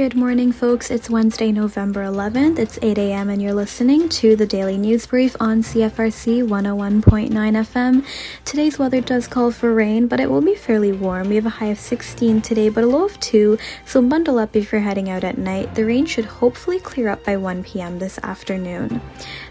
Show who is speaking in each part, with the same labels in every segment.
Speaker 1: Good morning, folks. It's Wednesday, November 11th. It's 8 a.m., and you're listening to the Daily News Brief on CFRC 101.9 FM. Today's weather does call for rain, but it will be fairly warm. We have a high of 16 today, but a low of 2, so bundle up if you're heading out at night. The rain should hopefully clear up by 1 p.m. this afternoon.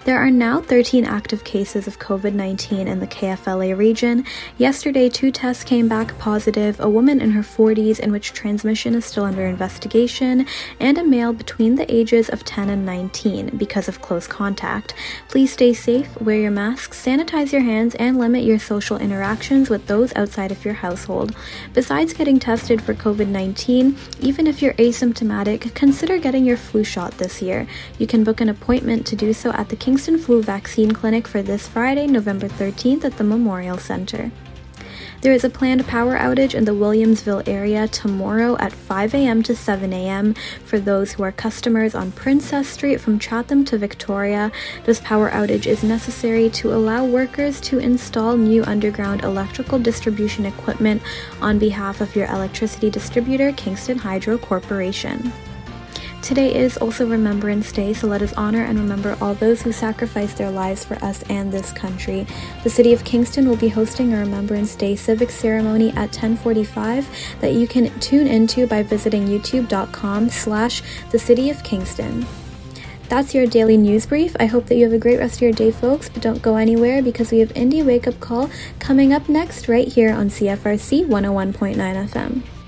Speaker 1: There are now 13 active cases of COVID 19 in the KFLA region. Yesterday, two tests came back positive a woman in her 40s, in which transmission is still under investigation and a male between the ages of 10 and 19 because of close contact. Please stay safe, wear your masks, sanitize your hands, and limit your social interactions with those outside of your household. Besides getting tested for COVID 19, even if you're asymptomatic, consider getting your flu shot this year. You can book an appointment to do so at the Kingston Flu Vaccine Clinic for this Friday, November 13th at the Memorial Center. There is a planned power outage in the Williamsville area tomorrow at 5 a.m. to 7 a.m. for those who are customers on Princess Street from Chatham to Victoria. This power outage is necessary to allow workers to install new underground electrical distribution equipment on behalf of your electricity distributor, Kingston Hydro Corporation. Today is also Remembrance Day, so let us honor and remember all those who sacrificed their lives for us and this country. The city of Kingston will be hosting a Remembrance Day civic ceremony at 1045 that you can tune into by visiting youtube.com slash the city of Kingston. That's your daily news brief. I hope that you have a great rest of your day, folks, but don't go anywhere because we have Indie Wake Up Call coming up next right here on CFRC 101.9 FM.